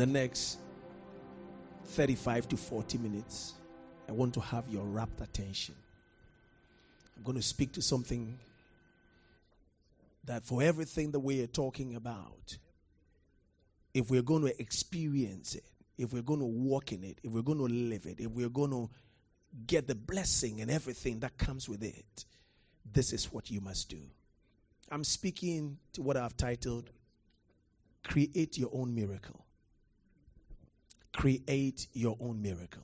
In the next 35 to 40 minutes, I want to have your rapt attention. I'm going to speak to something that for everything that we are talking about, if we're going to experience it, if we're going to walk in it, if we're going to live it, if we're going to get the blessing and everything that comes with it, this is what you must do. I'm speaking to what I've titled Create Your Own Miracle create your own miracle.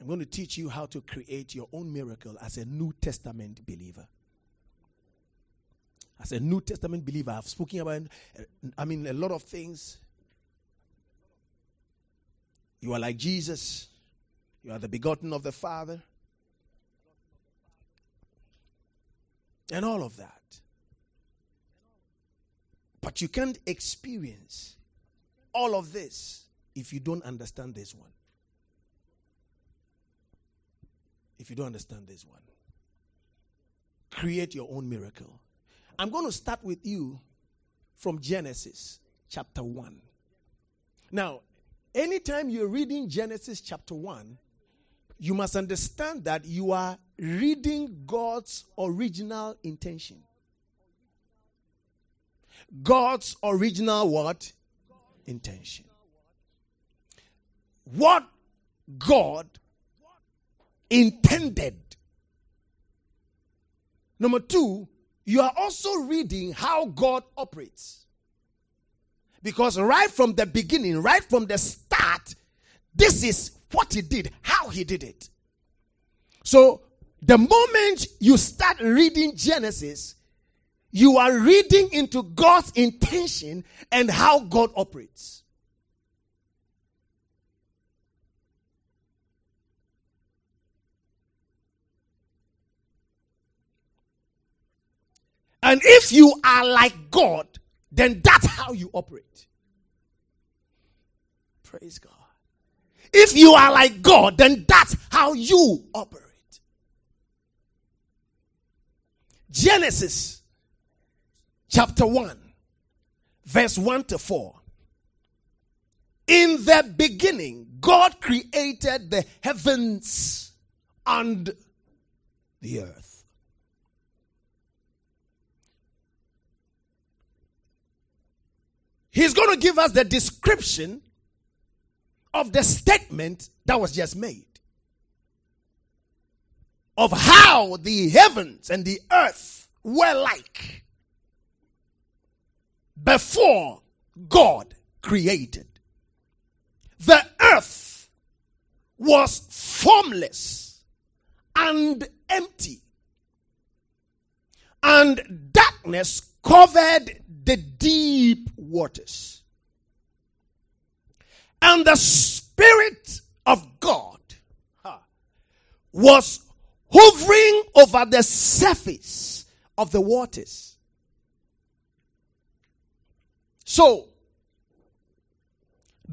I'm going to teach you how to create your own miracle as a New Testament believer. As a New Testament believer, I've spoken about, I mean, a lot of things. You are like Jesus, you are the begotten of the Father, and all of that. But you can't experience all of this if you don't understand this one. If you don't understand this one, create your own miracle. I'm going to start with you from Genesis chapter 1. Now, anytime you're reading Genesis chapter 1, you must understand that you are reading God's original intention. God's original what? Intention. What God intended. Number two, you are also reading how God operates. Because right from the beginning, right from the start, this is what He did, how He did it. So, the moment you start reading Genesis, you are reading into God's intention and how God operates. And if you are like God, then that's how you operate. Praise God. If you are like God, then that's how you operate. Genesis chapter 1, verse 1 to 4. In the beginning, God created the heavens and the earth. He's going to give us the description of the statement that was just made of how the heavens and the earth were like before God created. The earth was formless and empty, and darkness covered the deep waters. And the Spirit of God was hovering over the surface of the waters. So,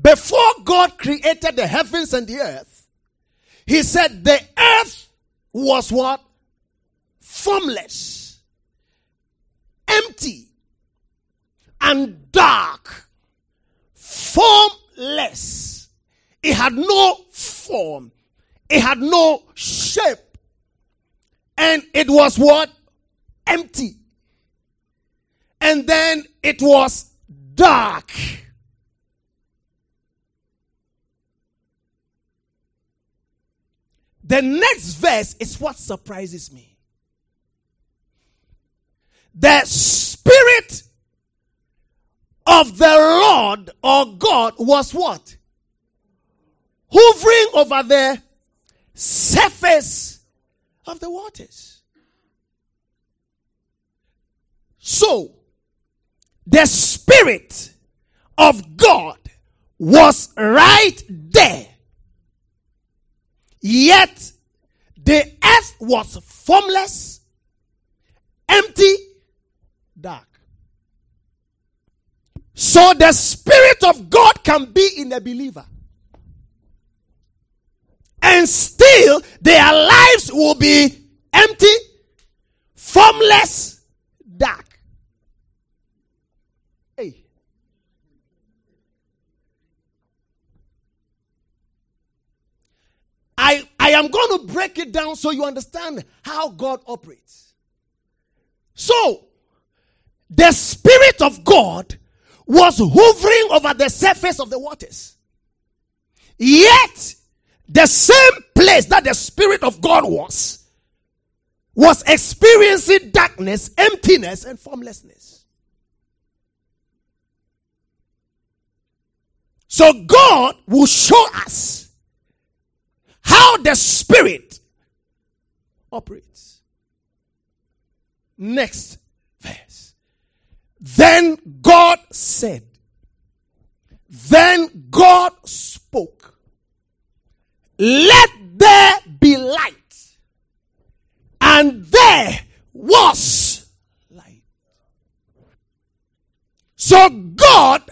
before God created the heavens and the earth, He said the earth was what? Formless, empty, and dark. Formless. It had no form, it had no shape, and it was what? Empty. And then it was dark. The next verse is what surprises me. The Spirit of the Lord or God was what? Hovering over the surface of the waters. So, the Spirit of God was right there. Yet, the earth was formless, empty, dark. So the Spirit of God can be in a believer. And still their lives will be empty, formless, dark. Hey. I, I am going to break it down so you understand how God operates. So, the Spirit of God was hovering over the surface of the waters. Yet, the same place that the Spirit of God was, was experiencing darkness, emptiness, and formlessness. So, God will show us how the Spirit operates. Next verse. Then God said, Then God spoke, Let there be light. And there was light. So God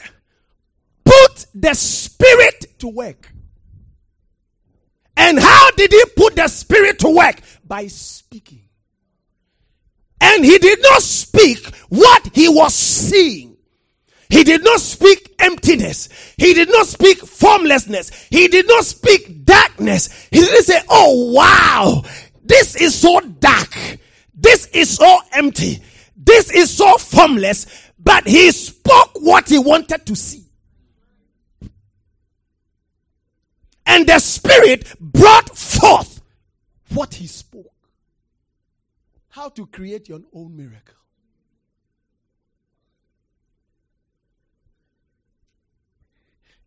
put the Spirit to work. And how did he put the Spirit to work? By speaking. And he did not speak what he was seeing. He did not speak emptiness. He did not speak formlessness. He did not speak darkness. He didn't say, Oh wow, this is so dark. This is so empty. This is so formless. But he spoke what he wanted to see. And the Spirit brought forth what he spoke. How to create your own miracle.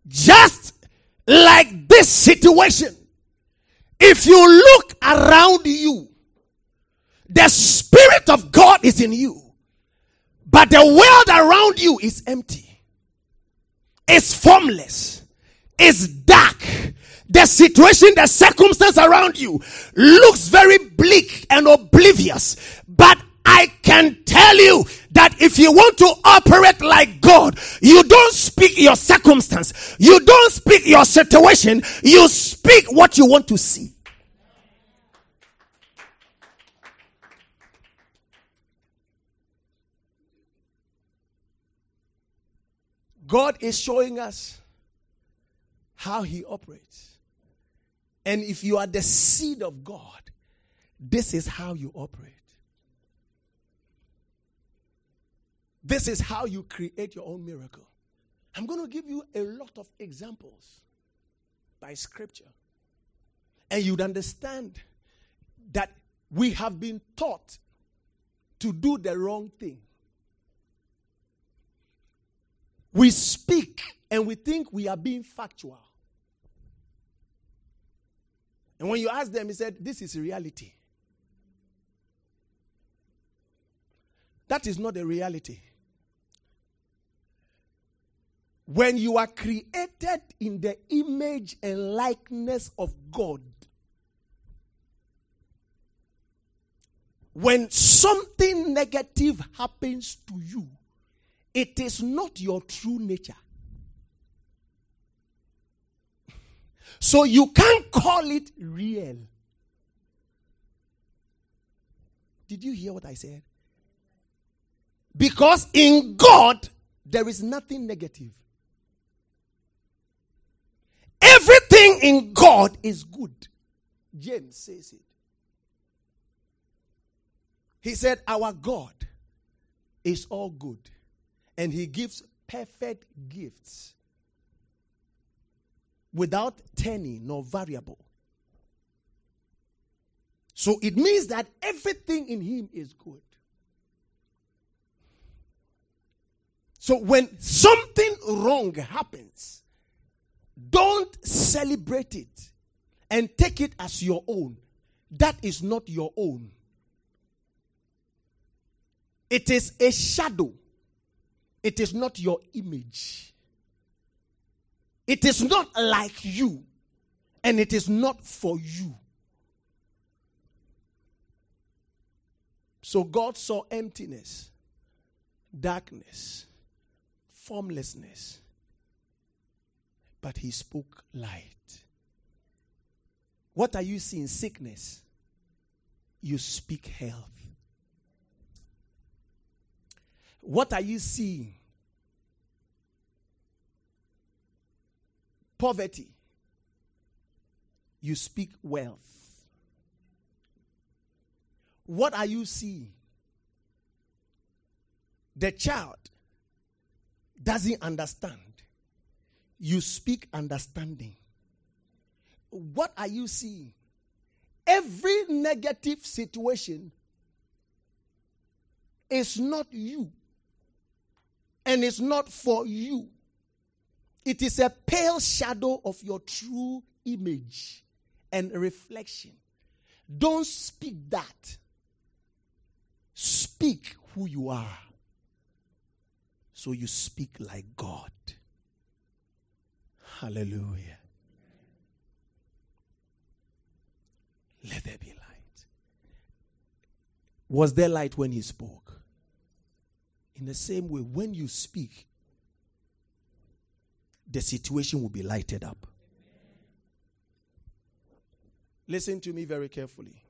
Just like this situation, if you look around you, the Spirit of God is in you, but the world around you is empty, it's formless, it's the situation, the circumstance around you looks very bleak and oblivious. But I can tell you that if you want to operate like God, you don't speak your circumstance, you don't speak your situation, you speak what you want to see. God is showing us how He operates. And if you are the seed of God, this is how you operate. This is how you create your own miracle. I'm going to give you a lot of examples by scripture. And you'd understand that we have been taught to do the wrong thing. We speak and we think we are being factual. And when you ask them, he said, This is reality. That is not a reality. When you are created in the image and likeness of God, when something negative happens to you, it is not your true nature. So you can't call it real. Did you hear what I said? Because in God, there is nothing negative. Everything in God is good. James says it. He said, Our God is all good, and He gives perfect gifts without turning nor variable. So it means that everything in him is good. So when something wrong happens, don't celebrate it and take it as your own. that is not your own. It is a shadow. It is not your image. It is not like you. And it is not for you. So God saw emptiness, darkness, formlessness. But He spoke light. What are you seeing? Sickness. You speak health. What are you seeing? Poverty. You speak wealth. What are you seeing? The child doesn't understand. You speak understanding. What are you seeing? Every negative situation is not you and it's not for you. It is a pale shadow of your true image and reflection. Don't speak that. Speak who you are. So you speak like God. Hallelujah. Let there be light. Was there light when he spoke? In the same way, when you speak, the situation will be lighted up. Listen to me very carefully.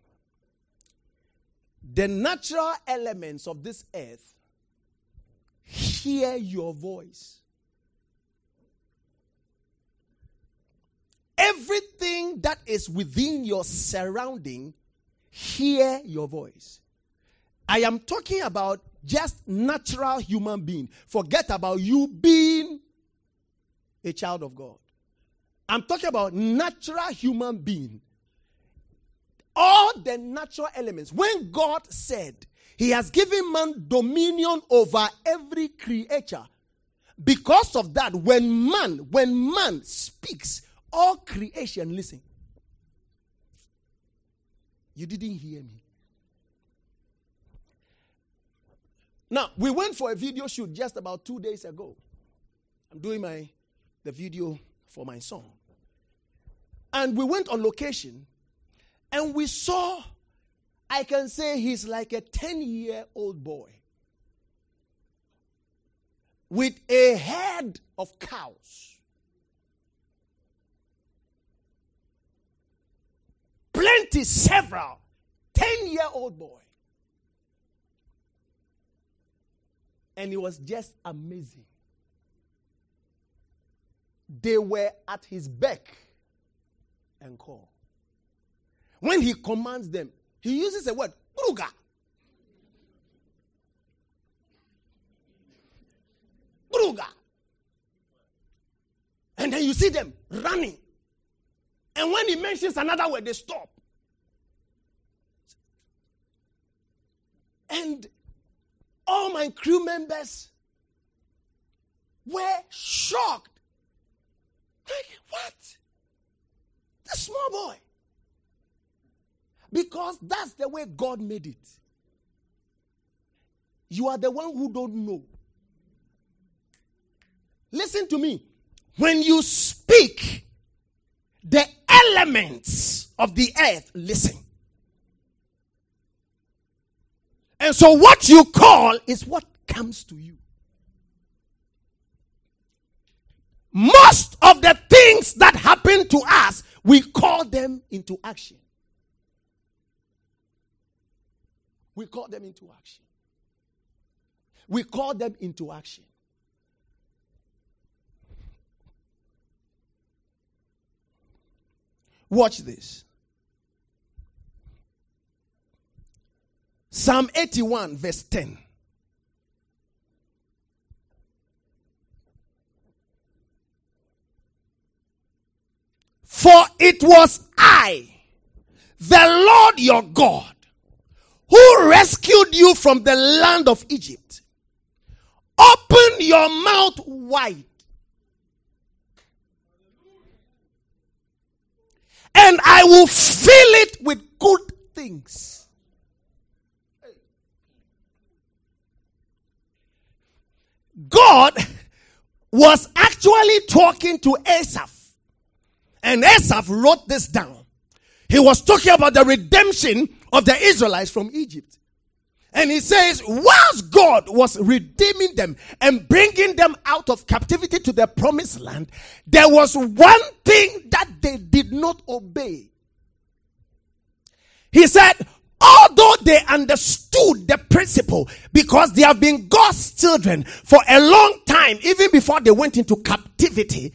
The natural elements of this earth hear your voice. Everything that is within your surrounding hear your voice. I am talking about just natural human being. Forget about you being a child of God. I'm talking about natural human being. All the natural elements. When God said he has given man dominion over every creature, because of that, when man, when man speaks, all creation listen. You didn't hear me. Now, we went for a video shoot just about two days ago. I'm doing my the video for my song. And we went on location and we saw, I can say he's like a 10 year old boy with a head of cows. Plenty, several. 10 year old boy. And it was just amazing. They were at his beck and call. When he commands them, he uses a word, Bruga. Bruga. And then you see them running. And when he mentions another word, they stop. And all my crew members were shocked. Like, what? The small boy. Because that's the way God made it. You are the one who don't know. Listen to me. When you speak, the elements of the earth listen. And so, what you call is what comes to you. Most of the things that happen to us, we call them into action. We call them into action. We call them into action. Watch this. Psalm 81, verse 10. For it was I, the Lord your God, who rescued you from the land of Egypt. Open your mouth wide. And I will fill it with good things. God was actually talking to Asaph. And Asaph wrote this down. He was talking about the redemption of the Israelites from Egypt. And he says, whilst God was redeeming them and bringing them out of captivity to the promised land, there was one thing that they did not obey. He said, although they understood the principle because they have been God's children for a long time, even before they went into captivity,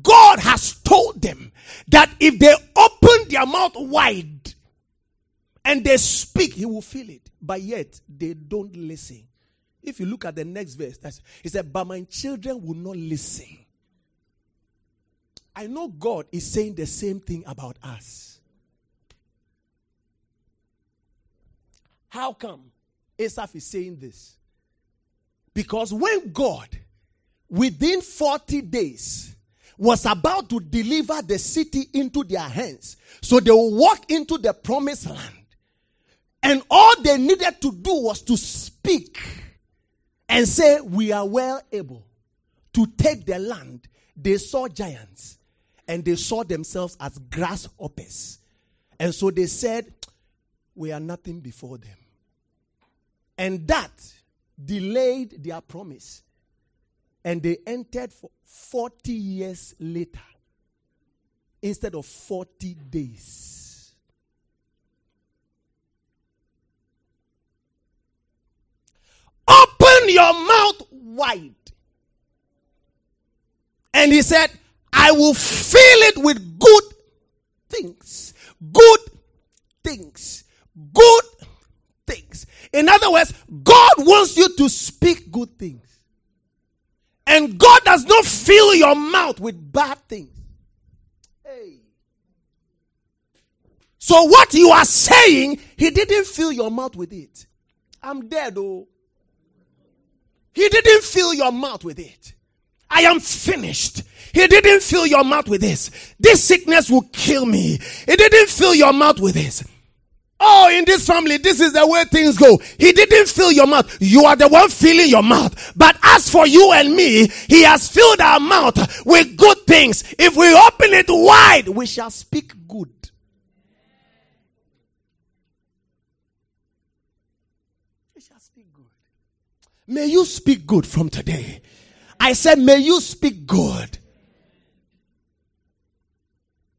God has told them that if they open their mouth wide and they speak, He will feel it. But yet, they don't listen. If you look at the next verse, he said, But my children will not listen. I know God is saying the same thing about us. How come Asaph is saying this? Because when God, within 40 days, was about to deliver the city into their hands, so they will walk into the promised land. And all they needed to do was to speak and say, We are well able to take the land. They saw giants and they saw themselves as grasshoppers. And so they said, We are nothing before them. And that delayed their promise. And they entered for 40 years later instead of 40 days. Open your mouth wide. And he said, I will fill it with good things. Good things. Good things. In other words, God wants you to speak good things. And God does not fill your mouth with bad things. Hey. So what you are saying, he didn't fill your mouth with it. I'm dead, oh. He didn't fill your mouth with it. I am finished. He didn't fill your mouth with this. This sickness will kill me. He didn't fill your mouth with this. Oh, in this family, this is the way things go. He didn't fill your mouth. You are the one filling your mouth. But as for you and me, He has filled our mouth with good things. If we open it wide, we shall speak good. We shall speak good. May you speak good from today. I said, may you speak good.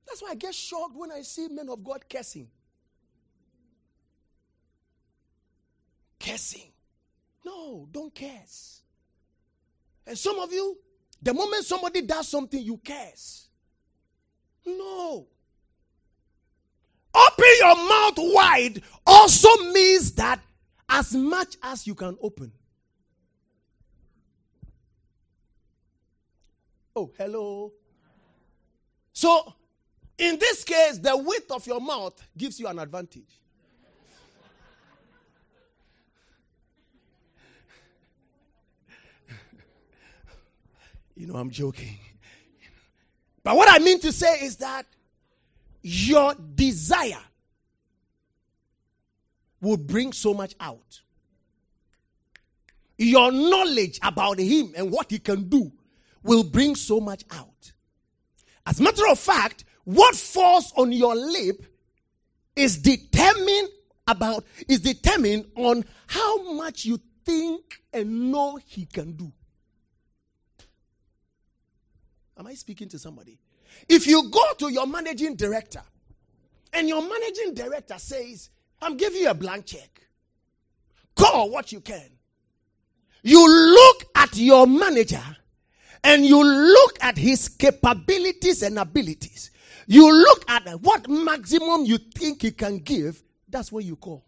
That's why I get shocked when I see men of God cursing. Cursing. No, don't curse. And some of you, the moment somebody does something, you curse. No. Open your mouth wide also means that as much as you can open. Oh, hello. So, in this case, the width of your mouth gives you an advantage. You know, I'm joking. But what I mean to say is that your desire will bring so much out. Your knowledge about him and what he can do will bring so much out. As a matter of fact, what falls on your lip is determined about is determined on how much you think and know he can do. Am I speaking to somebody? If you go to your managing director and your managing director says, I'm giving you a blank check, call what you can. You look at your manager and you look at his capabilities and abilities. You look at what maximum you think he can give, that's what you call.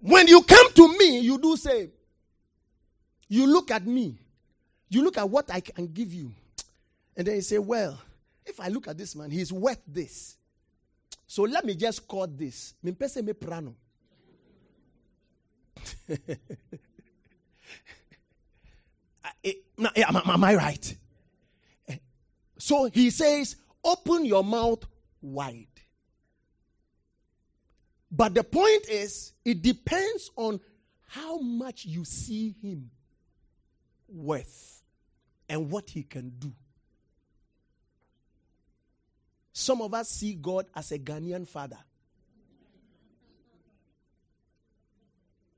When you come to me, you do same. You look at me, you look at what I can give you, and then you say, Well, if I look at this man, he's worth this. So let me just call this. Me pese me prano. Eh, eh, am, am I right? Eh, so he says, open your mouth wide. But the point is, it depends on how much you see him worth and what he can do. Some of us see God as a Ghanaian father.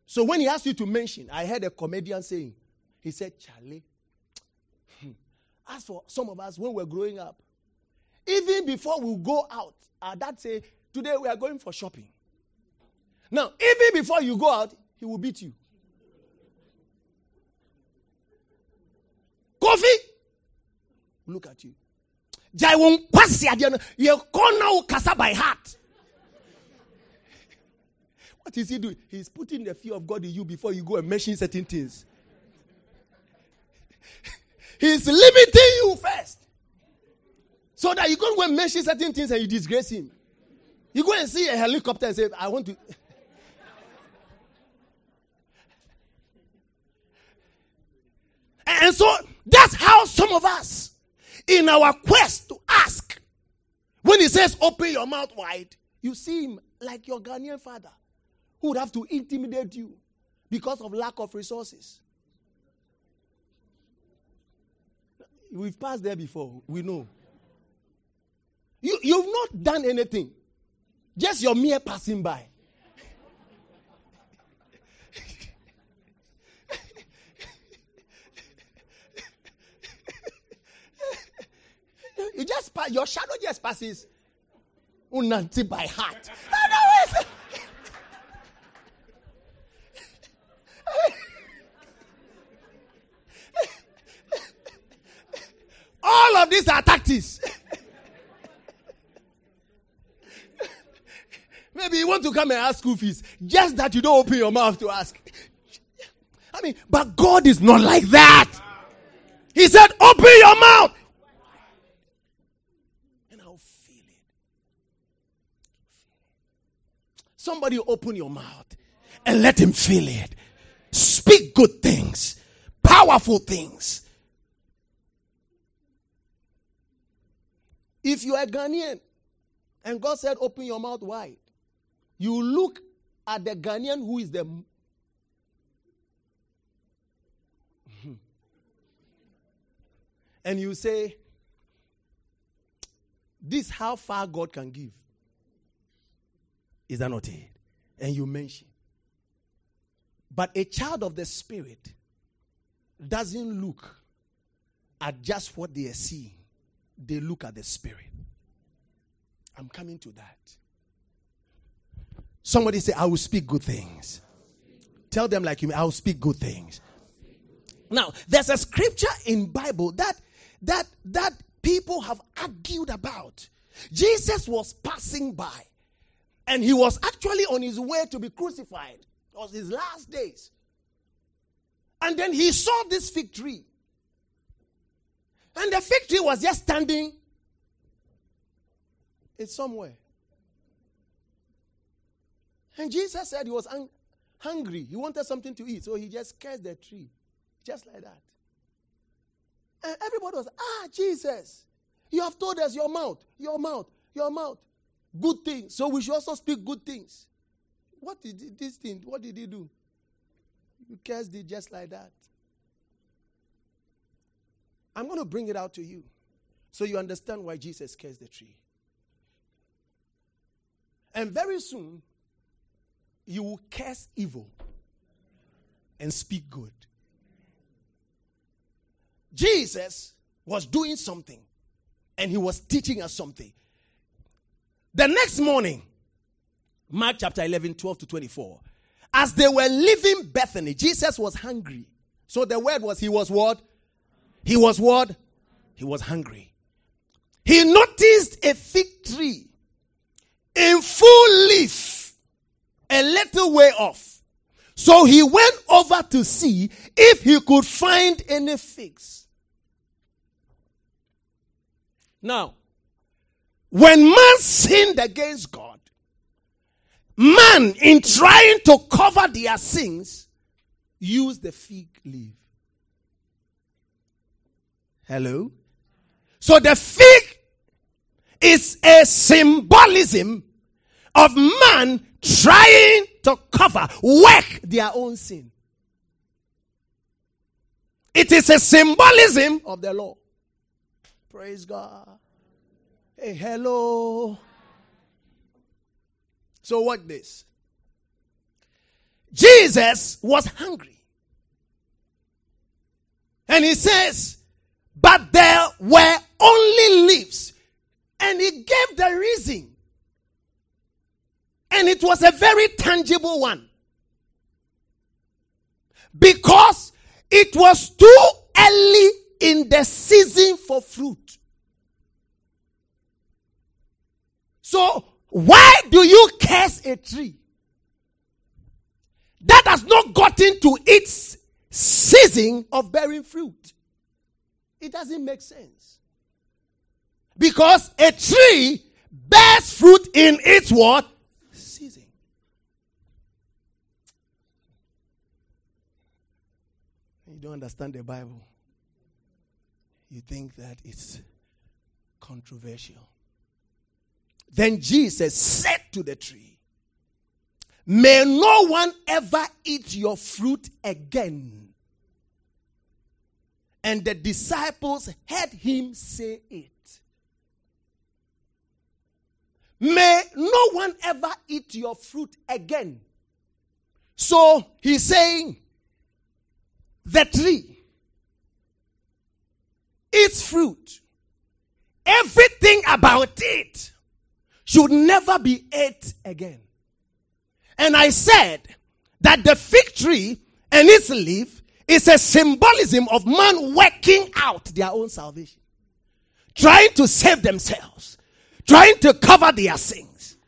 So when he asked you to mention, I heard a comedian saying, he said, Charlie, hmm, as for some of us, when we're growing up, even before we go out, our dad say, today we are going for shopping. Now, even before you go out, he will beat you. Coffee? Look at you. Jai you corner kasa by heart. What is he doing? He's putting the fear of God in you before you go and mention certain things. He's limiting you first. So that you go and mention certain things and you disgrace him. You go and see a helicopter and say, I want to. And so that's how some of us, in our quest to ask, when he says, open your mouth wide, you see him like your Ghanaian father who would have to intimidate you because of lack of resources. We've passed there before. We know. You, you've not done anything, just your mere passing by. you just pass, your shadow just passes. Unanti by heart. All of these are tactics. Maybe you want to come and ask school fees, just that you don't open your mouth to ask. I mean, but God is not like that. He said, Open your mouth. Feel it. Somebody open your mouth and let him feel it. Speak good things, powerful things. If you are Ghanaian and God said, open your mouth wide, you look at the Ghanaian who is the. and you say, This how far God can give. Is that not it? And you mention. But a child of the Spirit doesn't look at just what they are seeing they look at the spirit. I'm coming to that. Somebody say, I will speak good things. Tell them like you I will speak good things. Now, there's a scripture in Bible that that that people have argued about. Jesus was passing by and he was actually on his way to be crucified. It was his last days. And then he saw this fig tree. And the fig tree was just standing. It's somewhere. And Jesus said he was un- hungry. He wanted something to eat. So he just cursed the tree. Just like that. And everybody was, ah, Jesus, you have told us your mouth, your mouth, your mouth. Good things. So we should also speak good things. What did this thing, what did he do? You cursed it just like that. I'm going to bring it out to you so you understand why Jesus cursed the tree. And very soon, you will curse evil and speak good. Jesus was doing something and he was teaching us something. The next morning, Mark chapter 11, 12 to 24, as they were leaving Bethany, Jesus was hungry. So the word was, he was what? He was what? He was hungry. He noticed a fig tree in full leaf a little way off. So he went over to see if he could find any figs. Now, when man sinned against God, man, in trying to cover their sins, used the fig leaf. Hello? So the fig is a symbolism of man trying to cover, work their own sin. It is a symbolism of the law. Praise God. Hey, hello. So, what this? Jesus was hungry. And he says, But there were only leaves. And he gave the reason. And it was a very tangible one. Because it was too early in the season for fruit. So, why do you curse a tree that has not gotten to its season of bearing fruit? It doesn't make sense. Because a tree bears fruit in its what? Season. You don't understand the Bible. You think that it's controversial. Then Jesus said to the tree, May no one ever eat your fruit again. And the disciples heard him say it. May no one ever eat your fruit again. So he's saying, the tree, its fruit, everything about it should never be ate again. And I said that the fig tree and its leaf is a symbolism of man working out their own salvation, trying to save themselves, trying to cover their sins.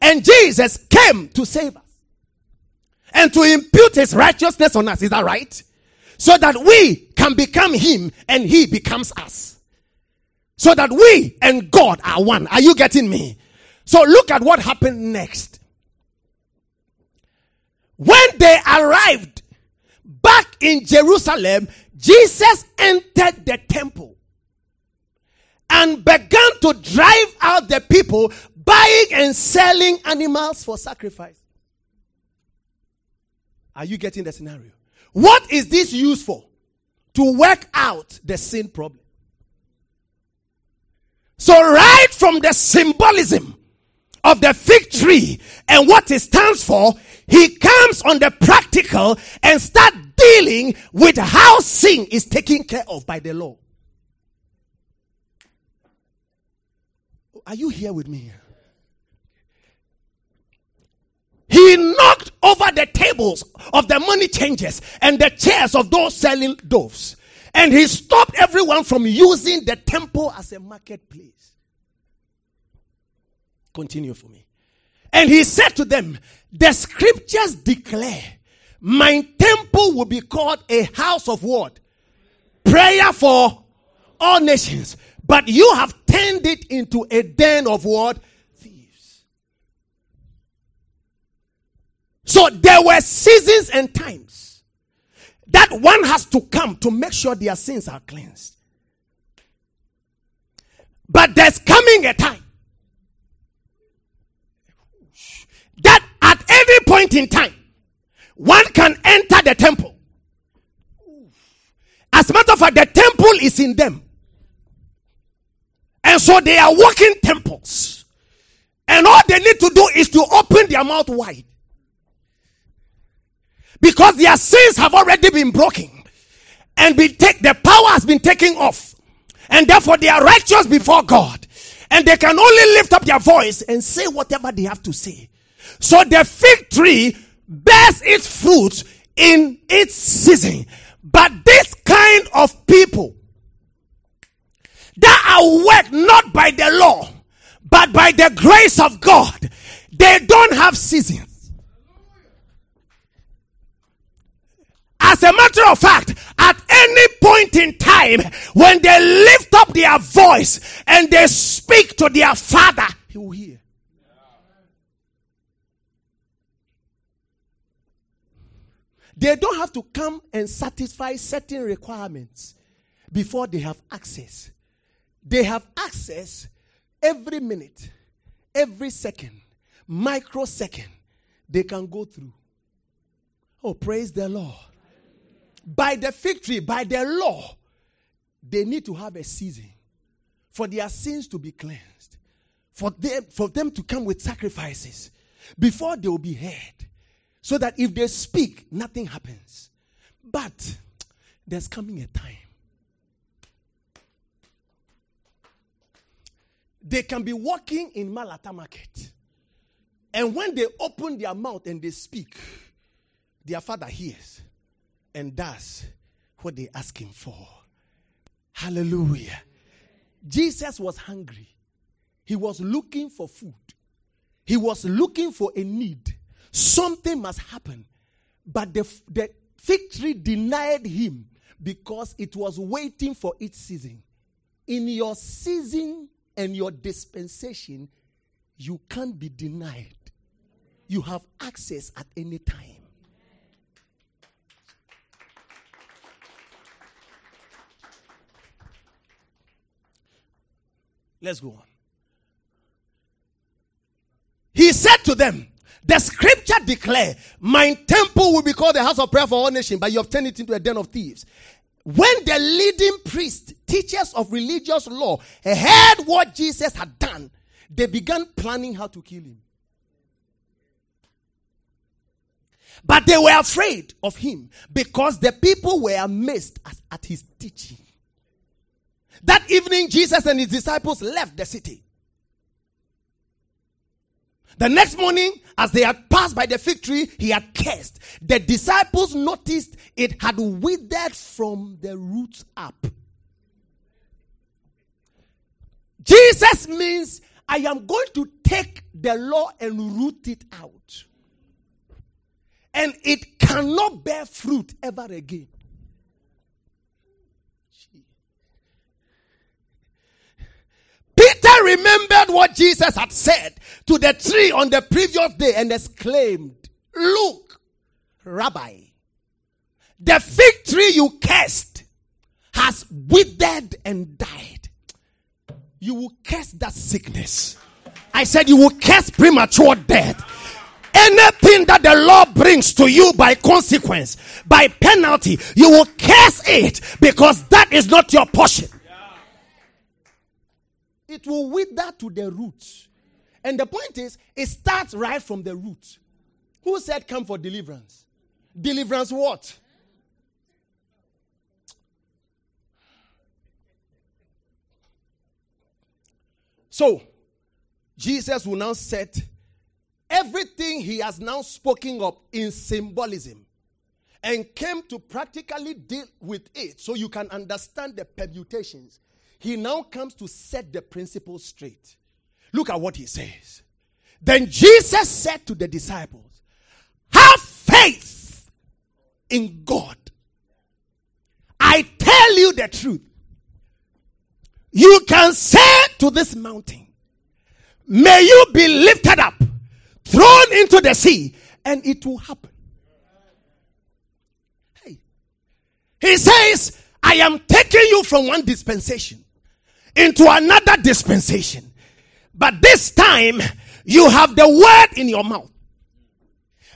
And Jesus came to save us and to impute his righteousness on us. Is that right? So that we can become him and he becomes us. So that we and God are one. Are you getting me? So look at what happened next. When they arrived back in Jerusalem, Jesus entered the temple and began to drive out the people buying and selling animals for sacrifice. Are you getting the scenario? What is this used for? To work out the sin problem. So, right from the symbolism of the fig tree and what it stands for, he comes on the practical and start dealing with how sin is taken care of by the law. Are you here with me? He knocked over the tables of the money changers and the chairs of those selling doves. And he stopped everyone from using the temple as a marketplace. Continue for me. And he said to them, The scriptures declare my temple will be called a house of what? Prayer for all nations. But you have turned it into a den of what? Thieves. So there were seasons and times that one has to come to make sure their sins are cleansed. But there's coming a time that at any point in time, one can enter the temple. As a matter of fact, the temple is in them. And so they are walking temples. And all they need to do is to open their mouth wide. Because their sins have already been broken. And be take, the power has been taken off. And therefore they are righteous before God. And they can only lift up their voice and say whatever they have to say. So the fig tree bears its fruit in its season. But this kind of people that are worked not by the law, but by the grace of God, they don't have seasons. As a matter of fact, at any point in time, when they lift up their voice and they speak to their father, he will hear. They don't have to come and satisfy certain requirements before they have access. They have access every minute, every second, microsecond. They can go through. Oh, praise the Lord. By the fig tree, by the law, they need to have a season for their sins to be cleansed, for them, for them to come with sacrifices before they will be heard, so that if they speak, nothing happens. But there's coming a time. They can be walking in Malata market. And when they open their mouth and they speak, their father hears and does what they ask him for. Hallelujah. Jesus was hungry. He was looking for food. He was looking for a need. Something must happen. But the, the fig tree denied him because it was waiting for its season. In your season and your dispensation, you can't be denied. You have access at any time. Let's go on. He said to them, The scripture declare, My temple will be called the house of prayer for all nations, but you have turned it into a den of thieves. When the leading priests, teachers of religious law, heard what Jesus had done, they began planning how to kill him. But they were afraid of him because the people were amazed at his teaching. That evening, Jesus and his disciples left the city. The next morning, as they had passed by the fig tree, he had cursed. The disciples noticed it had withered from the roots up. Jesus means I am going to take the law and root it out. And it cannot bear fruit ever again. Peter remembered what Jesus had said to the tree on the previous day and exclaimed, Look, Rabbi, the fig tree you cursed has withered and died. You will curse that sickness. I said you will curse premature death. Anything that the law brings to you by consequence, by penalty, you will curse it because that is not your portion it will wither to the root. And the point is, it starts right from the root. Who said come for deliverance? Deliverance what? So, Jesus will now set everything he has now spoken of in symbolism and came to practically deal with it so you can understand the permutations he now comes to set the principle straight. Look at what he says. Then Jesus said to the disciples, Have faith in God. I tell you the truth. You can say to this mountain, May you be lifted up, thrown into the sea, and it will happen. Hey. He says, I am taking you from one dispensation into another dispensation. But this time, you have the word in your mouth.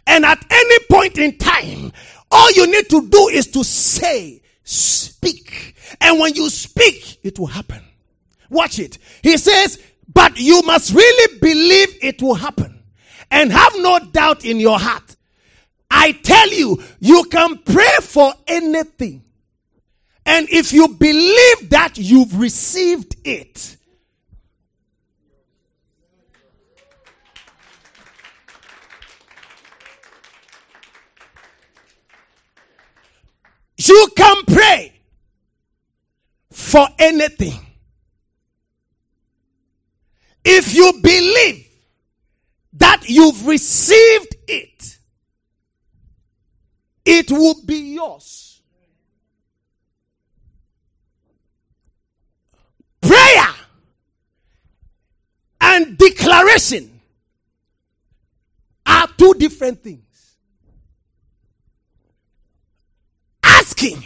And at any point in time, all you need to do is to say, speak. And when you speak, it will happen. Watch it. He says, but you must really believe it will happen and have no doubt in your heart. I tell you, you can pray for anything and if you believe that you've received it, you can pray for anything. If you believe that you've received it, it will be yours. Prayer and declaration are two different things. Asking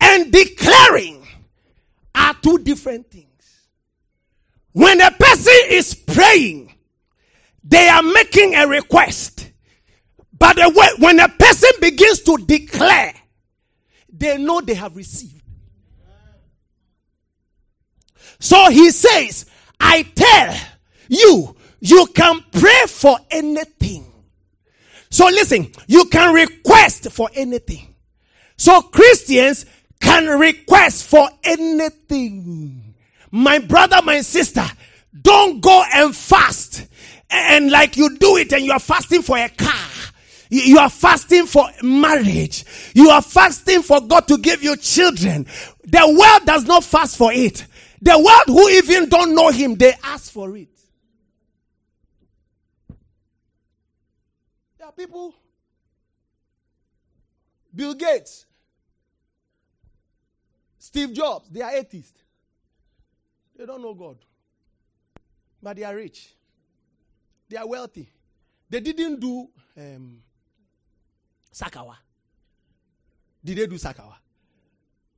and declaring are are two different things. When a person is praying, they are making a request. But when a person begins to declare, they know they have received. So he says, I tell you, you can pray for anything. So listen, you can request for anything. So Christians can request for anything. My brother, my sister, don't go and fast and like you do it and you are fasting for a car. You are fasting for marriage. You are fasting for God to give you children. The world does not fast for it. The world who even don't know him, they ask for it. There are people, Bill Gates, Steve Jobs, they are atheists. They don't know God. But they are rich. They are wealthy. They didn't do um, Sakawa. Did they do Sakawa?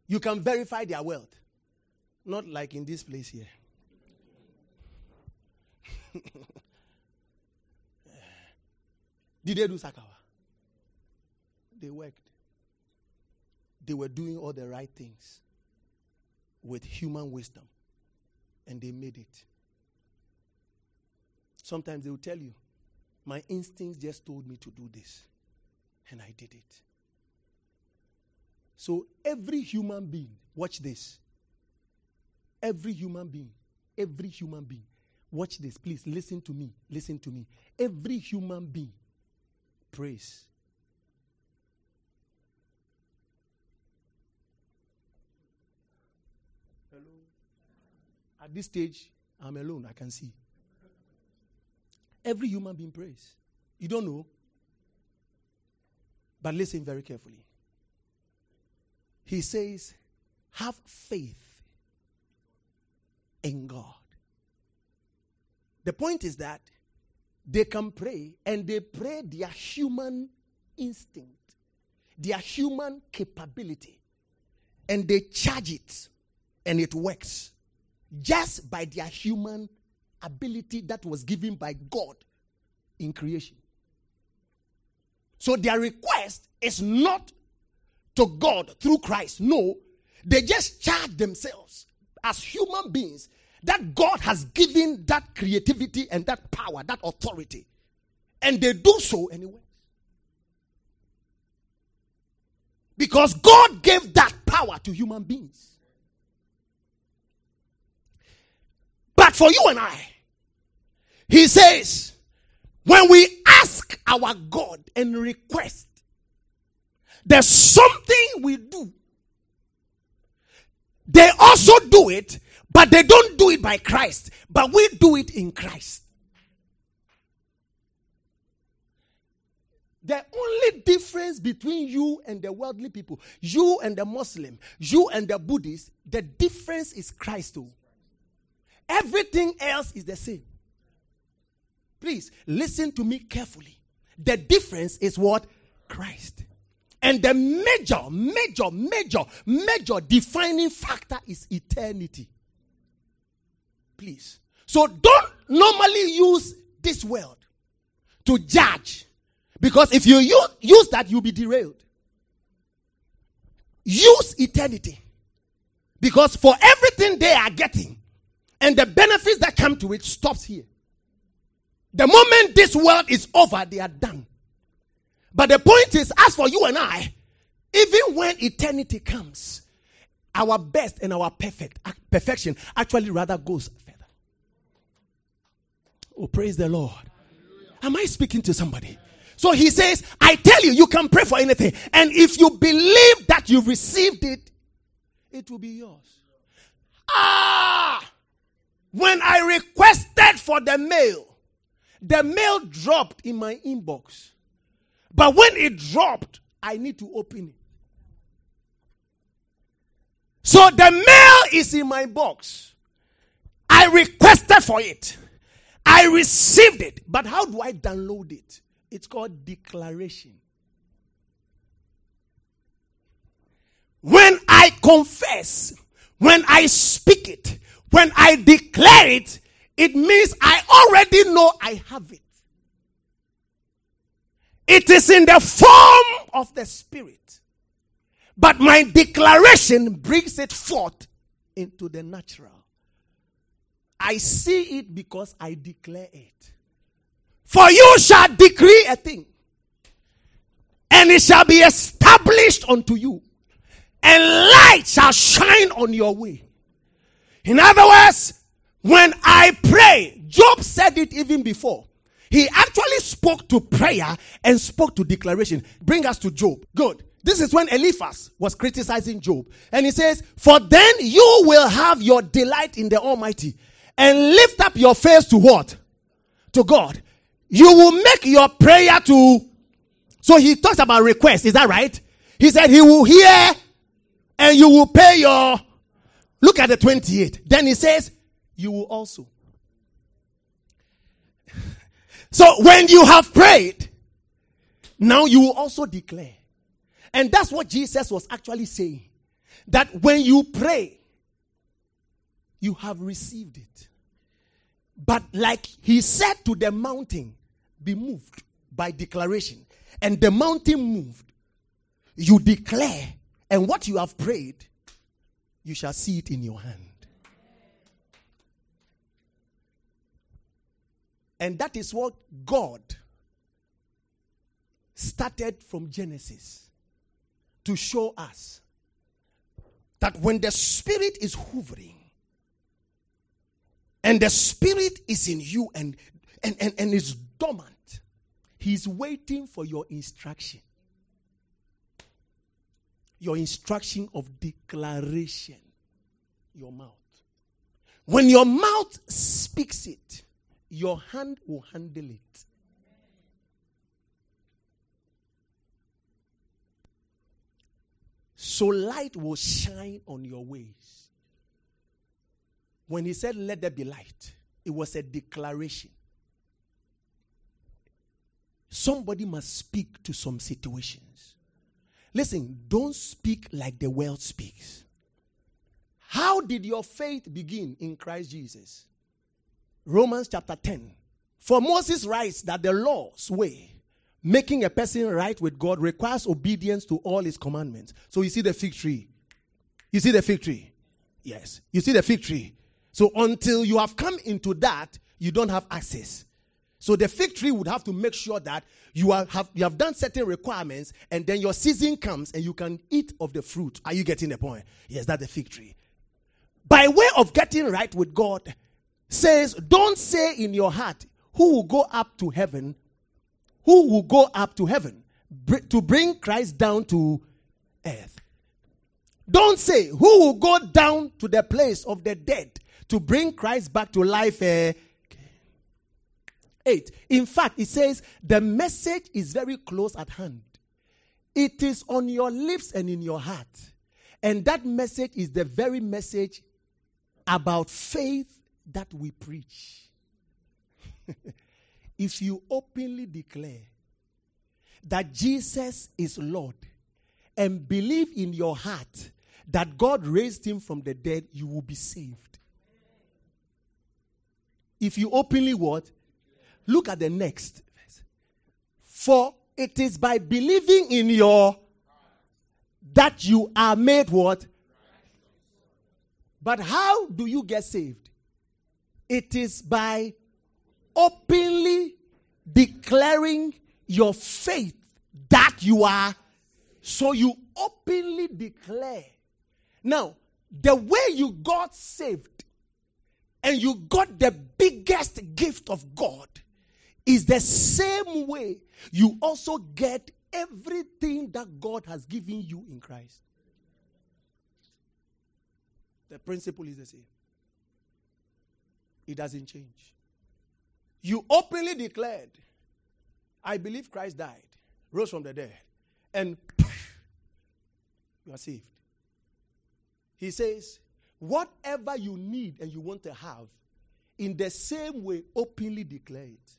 You can verify their wealth. Not like in this place here. Did they do Sakawa? They worked. They were doing all the right things with human wisdom. And they made it. Sometimes they will tell you, my instincts just told me to do this. And I did it. So every human being, watch this. Every human being, every human being, watch this. Please listen to me. Listen to me. Every human being prays. Hello. At this stage, I'm alone. I can see. Every human being prays. You don't know? But listen very carefully. He says, have faith in God. The point is that they can pray and they pray their human instinct, their human capability, and they charge it and it works just by their human ability that was given by God in creation. So their request is not to God through Christ. No, they just charge themselves as human beings that God has given that creativity and that power, that authority. And they do so anyway. Because God gave that power to human beings. But for you and I, He says, when we ask our God and request, there's something we do. They also do it, but they don't do it by Christ, but we do it in Christ. The only difference between you and the worldly people, you and the Muslim, you and the Buddhist, the difference is Christ. Too. Everything else is the same. Please listen to me carefully. The difference is what? Christ. And the major, major, major, major defining factor is eternity. Please. So don't normally use this world to judge. Because if you use, use that, you'll be derailed. Use eternity. Because for everything they are getting and the benefits that come to it stops here. The moment this world is over, they are done. But the point is, as for you and I, even when eternity comes, our best and our perfect perfection actually rather goes further. Oh, praise the Lord. Am I speaking to somebody? So he says, I tell you, you can pray for anything. And if you believe that you've received it, it will be yours. Ah! When I requested for the mail, the mail dropped in my inbox. But when it dropped, I need to open it. So the mail is in my box. I requested for it. I received it. But how do I download it? It's called declaration. When I confess, When I speak it, when I declare it, it means I already know I have it. It is in the form of the Spirit. But my declaration brings it forth into the natural. I see it because I declare it. For you shall decree a thing, and it shall be established unto you, and light shall shine on your way. In other words, when I pray, Job said it even before. He actually spoke to prayer and spoke to declaration. Bring us to Job. Good. This is when Eliphaz was criticizing Job. And he says, For then you will have your delight in the Almighty and lift up your face to what? To God. You will make your prayer to. So he talks about request. Is that right? He said he will hear and you will pay your. Look at the 28. Then he says, You will also. So when you have prayed, now you will also declare. And that's what Jesus was actually saying. That when you pray, you have received it. But like he said to the mountain, be moved by declaration. And the mountain moved. You declare, and what you have prayed, you shall see it in your hand. And that is what God started from Genesis to show us that when the Spirit is hovering and the Spirit is in you and, and, and, and is dormant, He's waiting for your instruction. Your instruction of declaration. Your mouth. When your mouth speaks it, your hand will handle it. So light will shine on your ways. When he said, Let there be light, it was a declaration. Somebody must speak to some situations. Listen, don't speak like the world speaks. How did your faith begin in Christ Jesus? Romans chapter 10. For Moses writes that the law's way making a person right with God requires obedience to all his commandments. So you see the fig tree. You see the fig tree? Yes. You see the fig tree. So until you have come into that, you don't have access. So the fig tree would have to make sure that you are, have you have done certain requirements, and then your season comes and you can eat of the fruit. Are you getting the point? Yes, that's the fig tree. By way of getting right with God, says, Don't say in your heart, Who will go up to heaven who will go up to heaven to bring Christ down to earth. Don't say, Who will go down to the place of the dead to bring Christ back to life? Uh, 8. In fact, it says, The message is very close at hand. It is on your lips and in your heart. And that message is the very message about faith that we preach. if you openly declare that Jesus is Lord and believe in your heart that God raised him from the dead, you will be saved. If you openly what? Look at the next verse. For it is by believing in your that you are made what? But how do you get saved? It is by openly declaring your faith that you are. So you openly declare. Now, the way you got saved and you got the biggest gift of God is the same way you also get everything that God has given you in Christ. The principle is the same, it doesn't change. You openly declared, I believe Christ died, rose from the dead, and you are saved. He says, whatever you need and you want to have, in the same way, openly declare it.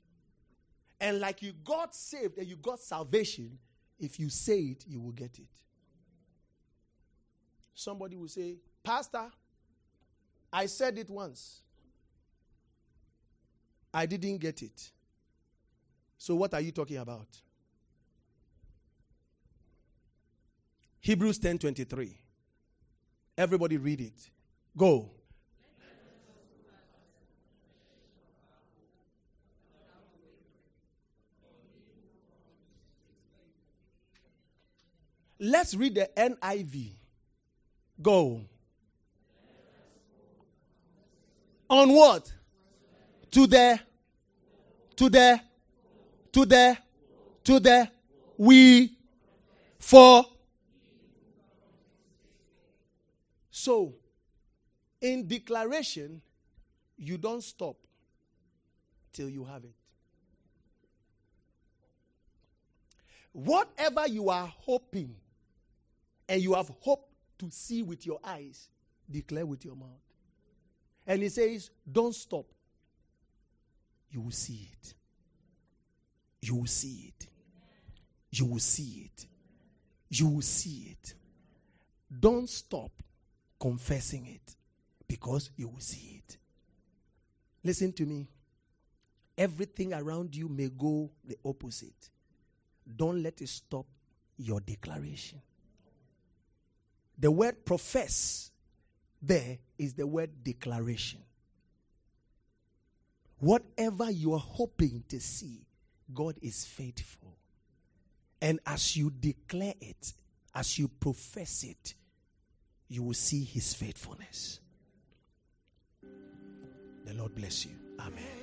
And like you got saved and you got salvation, if you say it, you will get it. Somebody will say, Pastor, I said it once. I didn't get it. So, what are you talking about? Hebrews 10 23. Everybody read it. Go. Let's read the NIV. Go. On what? To the, to the, to the, to the, we, for. So, in declaration, you don't stop till you have it. Whatever you are hoping and you have hope to see with your eyes, declare with your mouth. And he says, Don't stop. You will see it. You will see it. You will see it. You will see it. Don't stop confessing it because you will see it. Listen to me. Everything around you may go the opposite. Don't let it stop your declaration. The word profess there is the word declaration. Whatever you are hoping to see, God is faithful. And as you declare it, as you profess it, you will see his faithfulness. The Lord bless you. Amen.